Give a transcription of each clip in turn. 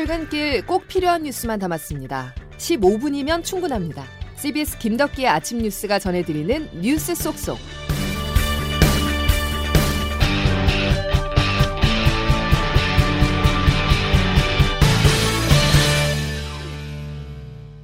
출근길 꼭 필요한 뉴스만 담았습니다. 15분이면 충분합니다. CBS 김덕기의 아침 뉴스가 전해드리는 뉴스 속속.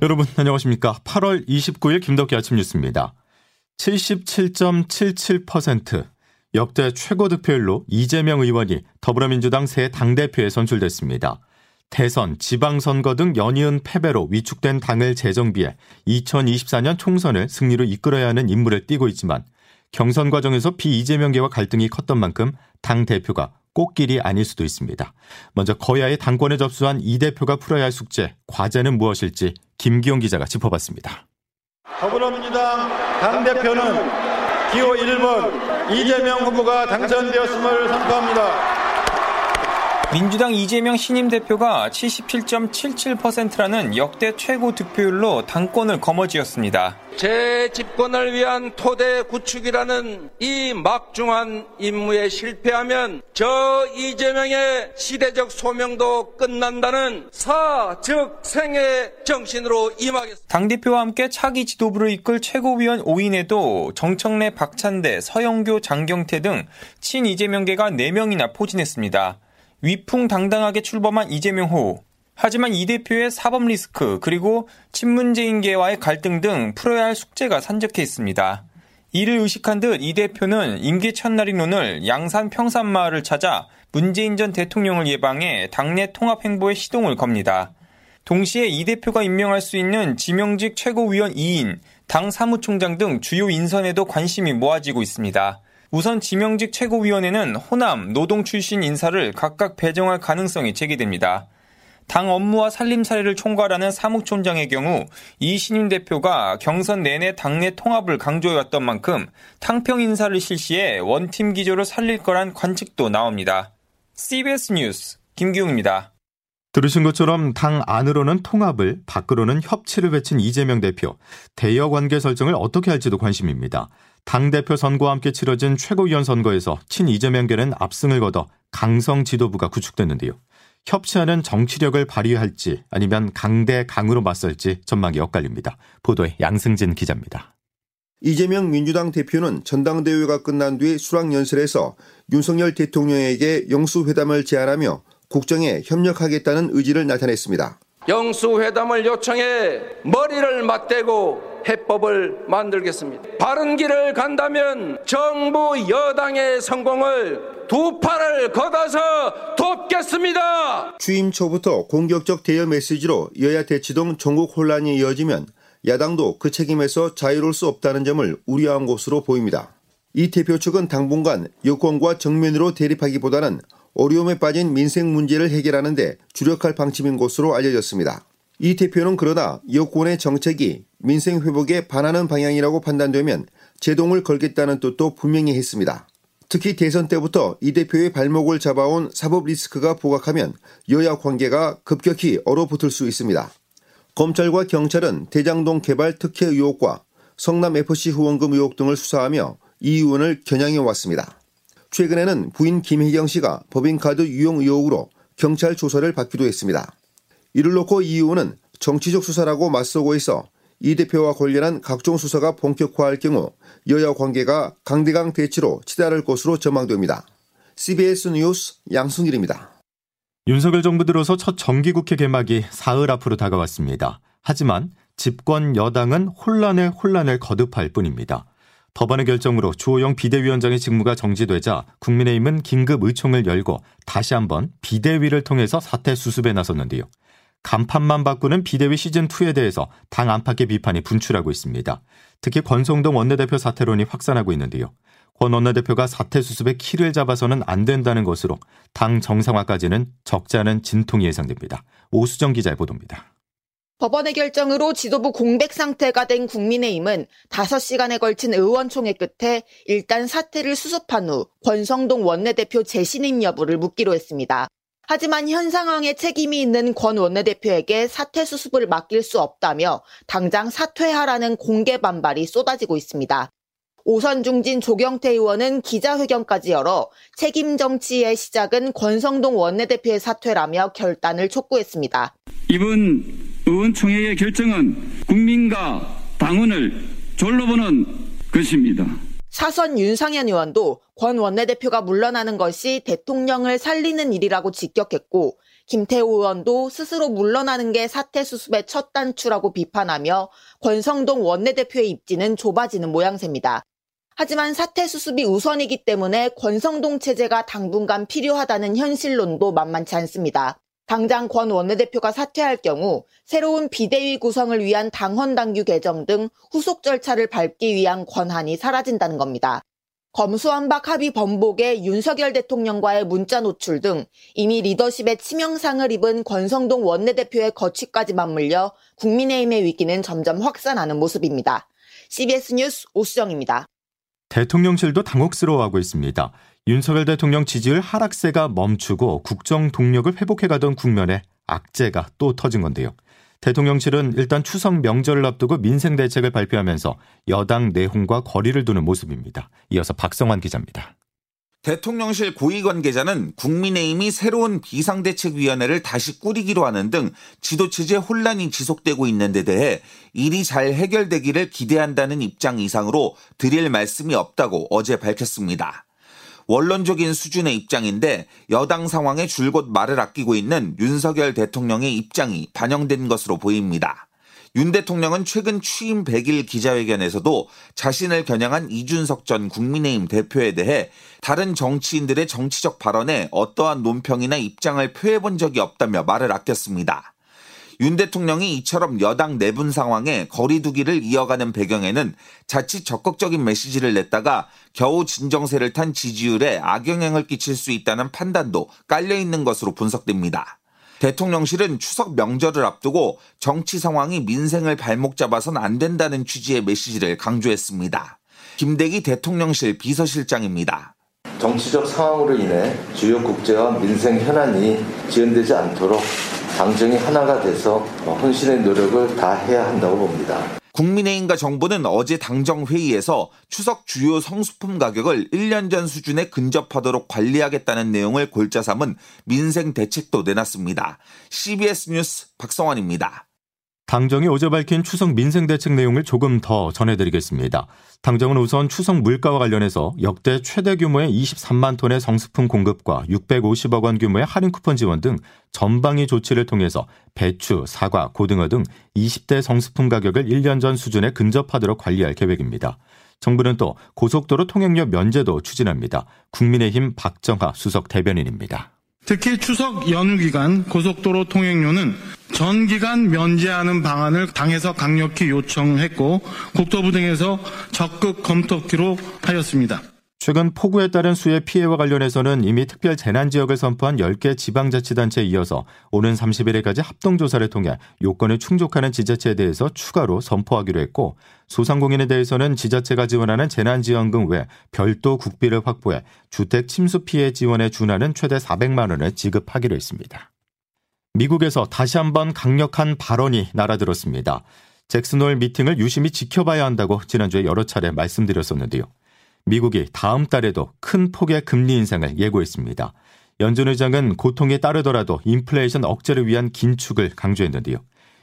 여러분 안녕하십니까? 8월 29일 김덕기 아침 뉴스입니다. 77.77% 역대 최고 득표율로 이재명 의원이 더불어민주당 새 당대표에 선출됐습니다. 대선, 지방선거 등 연이은 패배로 위축된 당을 재정비해 2024년 총선을 승리로 이끌어야 하는 임무를 띠고 있지만 경선 과정에서 비이재명계와 갈등이 컸던 만큼 당 대표가 꽃길이 아닐 수도 있습니다. 먼저 거야의 당권에 접수한 이 대표가 풀어야 할 숙제, 과제는 무엇일지 김기용 기자가 짚어봤습니다. 더불어민주당 당대표는 기호 1번 이재명 후보가 당선되었음을 선포합니다. 민주당 이재명 신임 대표가 77.77%라는 역대 최고 득표율로 당권을 거머쥐었습니다. 제 집권을 위한 토대 구축이라는 이 막중한 임무에 실패하면 저 이재명의 시대적 소명도 끝난다는 사, 즉 생의 정신으로 임하겠습니다. 당대표와 함께 차기 지도부를 이끌 최고위원 5인에도 정청래, 박찬대, 서영교, 장경태 등 친 이재명계가 4명이나 포진했습니다. 위풍당당하게 출범한 이재명 후 하지만 이 대표의 사법 리스크 그리고 친문재인계와의 갈등 등 풀어야 할 숙제가 산적해 있습니다. 이를 의식한 듯 이 대표는 임기 첫날인 오늘 양산 평산마을을 찾아 문재인 전 대통령을 예방해 당내 통합 행보에 시동을 겁니다. 동시에 이 대표가 임명할 수 있는 지명직 최고위원 2인, 당 사무총장 등 주요 인선에도 관심이 모아지고 있습니다. 우선 지명직 최고위원회는 호남, 노동 출신 인사를 각각 배정할 가능성이 제기됩니다. 당 업무와 살림 사례를 총괄하는 사무총장의 경우 이 신임 대표가 경선 내내 당내 통합을 강조해왔던 만큼 탕평 인사를 실시해 원팀 기조를 살릴 거란 관측도 나옵니다. CBS 뉴스 김기웅입니다. 들으신 것처럼 당 안으로는 통합을, 밖으로는 협치를 외친 이재명 대표. 대여 관계 설정을 어떻게 할지도 관심입니다. 당대표 선거와 함께 치러진 최고위원 선거에서 친 이재명계는 압승을 거둬 강성 지도부가 구축됐는데요. 협치하는 정치력을 발휘할지 아니면 강대 강으로 맞설지 전망이 엇갈립니다. 보도에 양승진 기자입니다. 이재명 민주당 대표는 전당대회가 끝난 뒤 수락연설에서 윤석열 대통령에게 영수회담을 제안하며 국정에 협력하겠다는 의지를 나타냈습니다. 영수회담을 요청해 머리를 맞대고 해법을 만들겠습니다. 바른 길을 간다면 정부 여당의 성공을 두 팔을 걷어서 돕겠습니다. 취임 초부터 공격적 대여 메시지로 여야 대치동 전국 혼란이 이어지면 야당도 그 책임에서 자유로울 수 없다는 점을 우려한 것으로 보입니다. 이 대표 측은 당분간 여권과 정면으로 대립하기보다는 어려움에 빠진 민생 문제를 해결하는 데 주력할 방침인 것으로 알려졌습니다. 이 대표는 그러나 여권의 정책이 민생 회복에 반하는 방향이라고 판단되면 제동을 걸겠다는 뜻도 분명히 했습니다. 특히 대선 때부터 이 대표의 발목을 잡아온 사법 리스크가 부각하면 여야 관계가 급격히 얼어붙을 수 있습니다. 검찰과 경찰은 대장동 개발 특혜 의혹과 성남FC 후원금 의혹 등을 수사하며 이 의원을 겨냥해 왔습니다. 최근에는 부인 김혜경 씨가 법인카드 유용 의혹으로 경찰 조사를 받기도 했습니다. 이를 놓고 이 의원은 정치적 수사라고 맞서고 있어 이 대표와 관련한 각종 수사가 본격화할 경우 여야 관계가 강대강 대치로 치달을 것으로 전망됩니다. CBS 뉴스 양승일입니다. 윤석열 정부 들어서 첫 정기국회 개막이 사흘 앞으로 다가왔습니다. 하지만 집권 여당은 혼란에 혼란을 거듭할 뿐입니다. 법안의 결정으로 주호영 비대위원장의 직무가 정지되자 국민의힘은 긴급 의총을 열고 다시 한번 비대위를 통해서 사태 수습에 나섰는데요. 간판만 바꾸는 비대위 시즌2에 대해서 당 안팎의 비판이 분출하고 있습니다. 특히 권성동 원내대표 사퇴론이 확산하고 있는데요. 권 원내대표가 사태 수습에 키를 잡아서는 안 된다는 것으로 당 정상화까지는 적지 않은 진통이 예상됩니다. 오수정 기자의 보도입니다. 법원의 결정으로 지도부 공백 상태가 된 국민의힘은 5시간에 걸친 의원총회 끝에 일단 사태를 수습한 후 권성동 원내대표 재신임 여부를 묻기로 했습니다. 하지만 현 상황에 책임이 있는 권 원내대표에게 사퇴 수습을 맡길 수 없다며 당장 사퇴하라는 공개 반발이 쏟아지고 있습니다. 오선 중진 조경태 의원은 기자회견까지 열어 책임 정치의 시작은 권성동 원내대표의 사퇴라며 결단을 촉구했습니다. 이번 의원총회의 결정은 국민과 당원을 졸로 보는 것입니다. 사선 윤상현 의원도 권 원내대표가 물러나는 것이 대통령을 살리는 일이라고 직격했고 김태호 의원도 스스로 물러나는 게 사태 수습의 첫 단추라고 비판하며 권성동 원내대표의 입지는 좁아지는 모양새입니다. 하지만 사태 수습이 우선이기 때문에 권성동 체제가 당분간 필요하다는 현실론도 만만치 않습니다. 당장 권 원내대표가 사퇴할 경우 새로운 비대위 구성을 위한 당헌 당규 개정 등 후속 절차를 밟기 위한 권한이 사라진다는 겁니다. 검수완박 합의 번복에 윤석열 대통령과의 문자 노출 등 이미 리더십에 치명상을 입은 권성동 원내대표의 거취까지 맞물려 국민의힘의 위기는 점점 확산하는 모습입니다. CBS 뉴스 오수정입니다. 대통령실도 당혹스러워하고 있습니다. 윤석열 대통령 지지율 하락세가 멈추고 국정 동력을 회복해가던 국면에 악재가 또 터진 건데요. 대통령실은 일단 추석 명절을 앞두고 민생 대책을 발표하면서 여당 내홍과 거리를 두는 모습입니다. 이어서 박성환 기자입니다. 대통령실 고위 관계자는 국민의힘이 새로운 비상대책위원회를 다시 꾸리기로 하는 등 지도 체제 혼란이 지속되고 있는 데 대해 일이 잘 해결되기를 기대한다는 입장 이상으로 드릴 말씀이 없다고 어제 밝혔습니다. 원론적인 수준의 입장인데 여당 상황에 줄곧 말을 아끼고 있는 윤석열 대통령의 입장이 반영된 것으로 보입니다. 윤 대통령은 최근 취임 100일 기자회견에서도 자신을 겨냥한 이준석 전 국민의힘 대표에 대해 다른 정치인들의 정치적 발언에 어떠한 논평이나 입장을 표해본 적이 없다며 말을 아꼈습니다. 윤 대통령이 이처럼 여당 내분 상황에 거리두기를 이어가는 배경에는 자칫 적극적인 메시지를 냈다가 겨우 진정세를 탄 지지율에 악영향을 끼칠 수 있다는 판단도 깔려 있는 것으로 분석됩니다. 대통령실은 추석 명절을 앞두고 정치 상황이 민생을 발목 잡아선 안 된다는 취지의 메시지를 강조했습니다. 김대기 대통령실 비서실장입니다. 정치적 상황으로 인해 주요 국제와 민생 현안이 지연되지 않도록 당정이 하나가 돼서 헌신의 노력을 다 해야 한다고 봅니다. 국민의힘과 정부는 어제 당정 회의에서 추석 주요 성수품 가격을 1년 전 수준에 근접하도록 관리하겠다는 내용을 골자 삼은 민생 대책도 내놨습니다. CBS 뉴스 박성환입니다. 당정이 어제 밝힌 추석 민생 대책 내용을 조금 더 전해드리겠습니다. 당정은 우선 추석 물가와 관련해서 역대 최대 규모의 23만 톤의 성수품 공급과 650억 원 규모의 할인 쿠폰 지원 등 전방위 조치를 통해서 배추, 사과, 고등어 등 20대 성수품 가격을 1년 전 수준에 근접하도록 관리할 계획입니다. 정부는 또 고속도로 통행료 면제도 추진합니다. 국민의힘 박정하 수석 대변인입니다. 특히 추석 연휴 기간 고속도로 통행료는 전 기간 면제하는 방안을 당에서 강력히 요청했고 국토부 등에서 적극 검토키로 하였습니다. 최근 폭우에 따른 수해 피해와 관련해서는 이미 특별 재난 지역을 선포한 10개 지방자치단체에 이어서 오는 30일에까지 합동조사를 통해 요건을 충족하는 지자체에 대해서 추가로 선포하기로 했고 소상공인에 대해서는 지자체가 지원하는 재난지원금 외 별도 국비를 확보해 주택 침수 피해 지원에 준하는 최대 400만 원을 지급하기로 했습니다. 미국에서 다시 한번 강력한 발언이 날아들었습니다. 잭슨홀 미팅을 유심히 지켜봐야 한다고 지난주에 여러 차례 말씀드렸었는데요. 미국이 다음 달에도 큰 폭의 금리 인상을 예고했습니다. 연준 의장은 고통에 따르더라도 인플레이션 억제를 위한 긴축을 강조했는데요.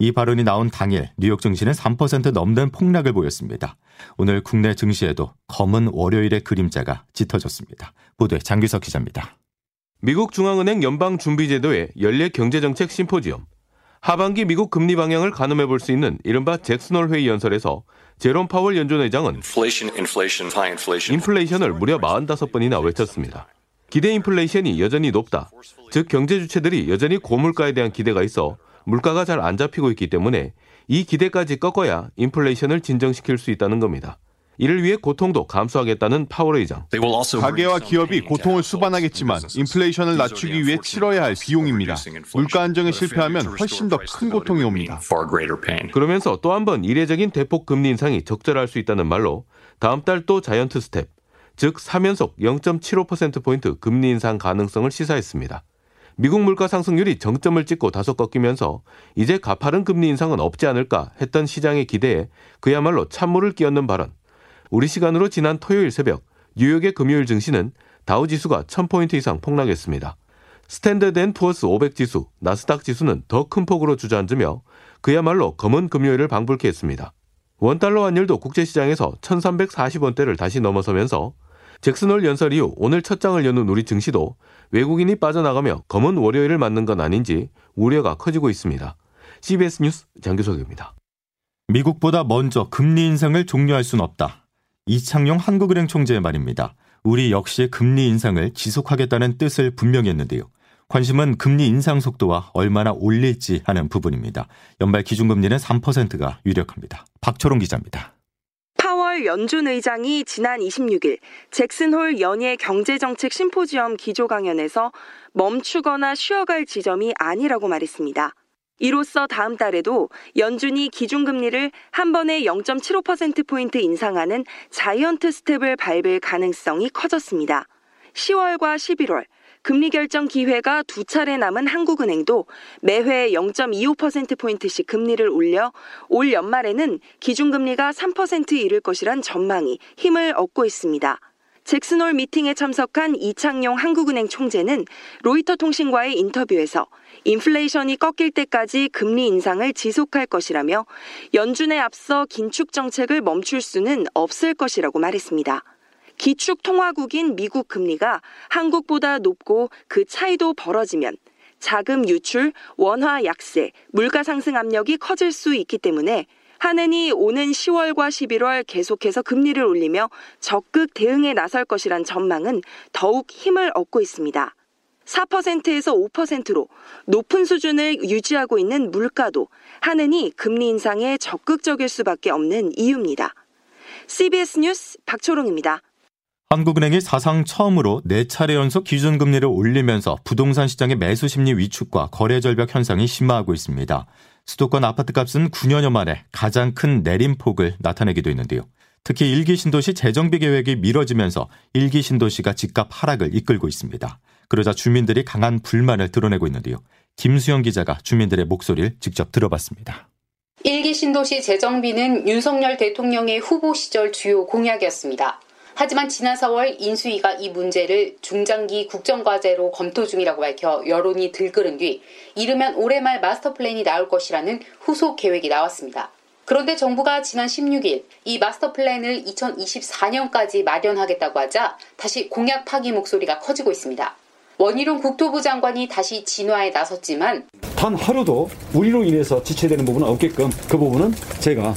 이 발언이 나온 당일 뉴욕 증시는 3% 넘는 폭락을 보였습니다. 오늘 국내 증시에도 검은 월요일의 그림자가 짙어졌습니다. 보도에 장규석 기자입니다. 미국 중앙은행 연방준비제도의 연례 경제정책 심포지엄. 하반기 미국 금리 방향을 가늠해 볼 수 있는 이른바 잭슨홀 회의 연설에서 제롬 파월 연준 의장은 인플레이션을 무려 45번이나 외쳤습니다. 기대 인플레이션이 여전히 높다. 즉 경제 주체들이 여전히 고물가에 대한 기대가 있어 물가가 잘 안 잡히고 있기 때문에 이 기대까지 꺾어야 인플레이션을 진정시킬 수 있다는 겁니다. 이를 위해 고통도 감수하겠다는 파월 의장. 가계와 기업이 고통을 수반하겠지만 인플레이션을 낮추기 위해 치러야 할 비용입니다. 물가 안정에 실패하면 훨씬 더 큰 고통이 옵니다. 그러면서 또 한 번 이례적인 대폭 금리 인상이 적절할 수 있다는 말로 다음 달 또 giant step, 즉 3연속 0.75%포인트 금리 인상 가능성을 시사했습니다. 미국 물가 상승률이 정점을 찍고 다소 꺾이면서 이제 가파른 금리 인상은 없지 않을까 했던 시장의 기대에 그야말로 찬물을 끼얹는 발언. 우리 시간으로 지난 토요일 새벽 뉴욕의 금요일 증시는 다우 지수가 1000포인트 이상 폭락했습니다. 스탠더드 앤 푸어스 500 지수, 나스닥 지수는 더 큰 폭으로 주저앉으며 그야말로 검은 금요일을 방불케 했습니다. 원달러 환율도 국제시장에서 1340원대를 다시 넘어서면서 잭슨홀 연설 이후 오늘 첫 장을 여는 우리 증시도 외국인이 빠져나가며 검은 월요일을 맞는 건 아닌지 우려가 커지고 있습니다. CBS 뉴스 장규석입니다. 미국보다 먼저 금리 인상을 종료할 수는 없다. 이창용 한국은행 총재의 말입니다. 우리 역시 금리 인상을 지속하겠다는 뜻을 분명히 했는데요. 관심은 금리 인상 속도와 얼마나 올릴지 하는 부분입니다. 연말 기준금리는 3%가 유력합니다. 박초롱 기자입니다. 파월 연준 의장이 지난 26일 잭슨홀 연예 경제정책 심포지엄 기조 강연에서 멈추거나 쉬어갈 지점이 아니라고 말했습니다. 이로써 다음 달에도 연준이 기준금리를 한 번에 0.75%포인트 인상하는 자이언트 스텝을 밟을 가능성이 커졌습니다. 10월과 11월, 금리 결정 기회가 두 차례 남은 한국은행도 매회 0.25%포인트씩 금리를 올려 올 연말에는 기준금리가 3% 이를 것이란 전망이 힘을 얻고 있습니다. 잭슨홀 미팅에 참석한 이창용 한국은행 총재는 로이터 통신과의 인터뷰에서 인플레이션이 꺾일 때까지 금리 인상을 지속할 것이라며 연준에 앞서 긴축 정책을 멈출 수는 없을 것이라고 말했습니다. 기축 통화국인 미국 금리가 한국보다 높고 그 차이도 벌어지면 자금 유출, 원화 약세, 물가 상승 압력이 커질 수 있기 때문에 한은이 오는 10월과 11월 계속해서 금리를 올리며 적극 대응에 나설 것이란 전망은 더욱 힘을 얻고 있습니다. 4%에서 5%로 높은 수준을 유지하고 있는 물가도 한은이 금리 인상에 적극적일 수밖에 없는 이유입니다. CBS 뉴스 박초롱입니다. 한국은행이 사상 처음으로 4차례 연속 기준금리를 올리면서 부동산 시장의 매수 심리 위축과 거래 절벽 현상이 심화하고 있습니다. 수도권 아파트값은 9년여 만에 가장 큰 내림폭을 나타내기도 했는데요. 특히 일기 신도시 재정비 계획이 미뤄지면서 일기 신도시가 집값 하락을 이끌고 있습니다. 그러자 주민들이 강한 불만을 드러내고 있는데요. 김수영 기자가 주민들의 목소리를 직접 들어봤습니다. 1기 신도시 재정비는 윤석열 대통령의 후보 시절 주요 공약이었습니다. 하지만 지난 4월 인수위가 이 문제를 중장기 국정과제로 검토 중이라고 밝혀 여론이 들끓은 뒤 이르면 올해 말 마스터 플랜이 나올 것이라는 후속 계획이 나왔습니다. 그런데 정부가 지난 16일 이 마스터 플랜을 2024년까지 마련하겠다고 하자 다시 공약 파기 목소리가 커지고 있습니다. 원희룡 국토부 장관이 다시 진화에 나섰지만 단 하루도 우리로 인해서 지체되는 부분은 없게끔 그 부분은 제가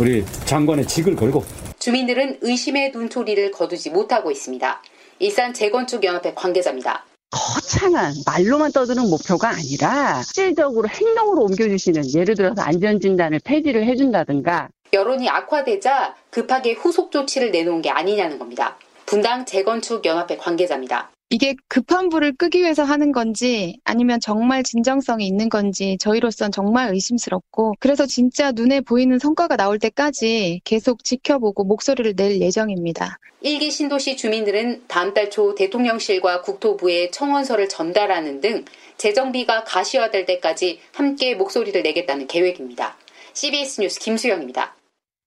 우리 장관의 직을 걸고 주민들은 의심의 눈초리를 거두지 못하고 있습니다. 일산 재건축연합회 관계자입니다. 거창한 말로만 떠드는 목표가 아니라 실질적으로 행동으로 옮겨주시는 예를 들어서 안전진단을 폐지를 해준다든가 여론이 악화되자 급하게 후속 조치를 내놓은 게 아니냐는 겁니다. 분당 재건축 연합회 관계자입니다. 이게 급한 불을 끄기 위해서 하는 건지 아니면 정말 진정성이 있는 건지 저희로선 정말 의심스럽고 그래서 진짜 눈에 보이는 성과가 나올 때까지 계속 지켜보고 목소리를 낼 예정입니다. 일기 신도시 주민들은 다음 달 초 대통령실과 국토부에 청원서를 전달하는 등 재정비가 가시화될 때까지 함께 목소리를 내겠다는 계획입니다. CBS 뉴스 김수영입니다.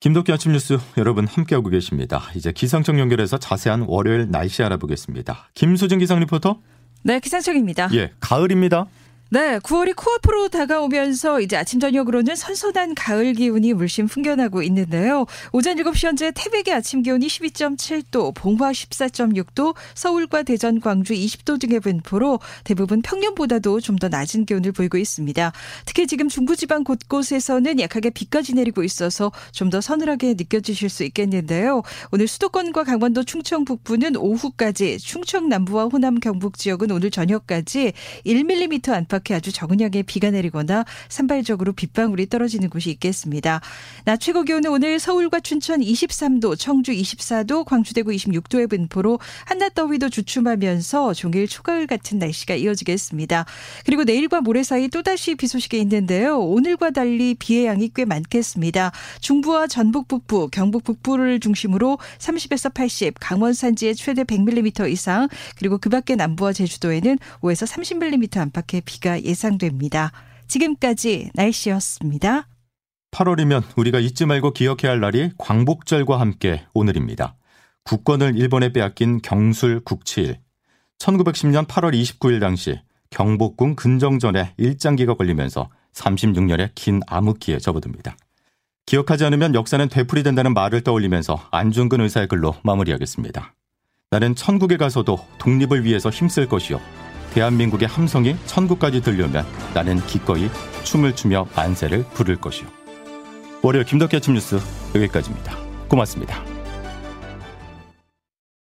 김덕기 아침 뉴스 여러분 함께하고 계십니다. 이제 기상청 연결해서 자세한 월요일 날씨 알아보겠습니다. 김수진 기상 리포터. 네, 기상청입니다. 예, 가을입니다. 네, 9월이 코앞으로 다가오면서 이제 아침 저녁으로는 선선한 가을 기운이 물씬 풍겨나고 있는데요. 오전 7시 현재 태백의 아침 기온이 12.7도, 봉화 14.6도, 서울과 대전, 광주 20도 등의 분포로 대부분 평년보다도 좀 더 낮은 기온을 보이고 있습니다. 특히 지금 중부지방 곳곳에서는 약하게 비까지 내리고 있어서 좀 더 서늘하게 느껴지실 수 있겠는데요. 오늘 수도권과 강원도 충청 북부는 오후까지, 충청 남부와 호남 경북 지역은 오늘 저녁까지 1mm 안팎 이렇게 아주 적은 양의 비가 내리거나 산발적으로 빗방울이 떨어지는 곳이 있겠습니다. 낮 최고 기온은 오늘 서울과 춘천 23도, 청주 24도, 광주 대구 26도의 분포로 한낮 더위도 주춤하면서 종일 초가을 같은 날씨가 이어지겠습니다. 그리고 내일과 모레 사이 또다시 비 소식이 있는데요. 오늘과 달리 비의 양이 꽤 많겠습니다. 중부와 전북 북부, 경북 북부를 중심으로 30에서 80, 강원 산지에 최대 100mm 이상, 그리고 그 밖에 남부와 제주도에는 5에서 30mm 안팎의 비가 예상됩니다. 지금까지 날씨였습니다. 8월이면 우리가 잊지 말고 기억해야 할 날이 광복절과 함께 오늘입니다. 국권을 일본에 빼앗긴 경술 국치일. 1910년 8월 29일 당시 경복궁 근정전에 일장기가 걸리면서 36년의 긴 암흑기에 접어듭니다. 기억하지 않으면 역사는 되풀이된다는 말을 떠올리면서 안중근 의사의 글로 마무리하겠습니다. 나는 천국에 가서도 독립을 위해서 힘쓸 것이요. 대한민국의 함성이 천국까지 들려면 나는 기꺼이 춤을 추며 만세를 부를 것이요. 월요일 김덕기 아침 뉴스 여기까지입니다. 고맙습니다.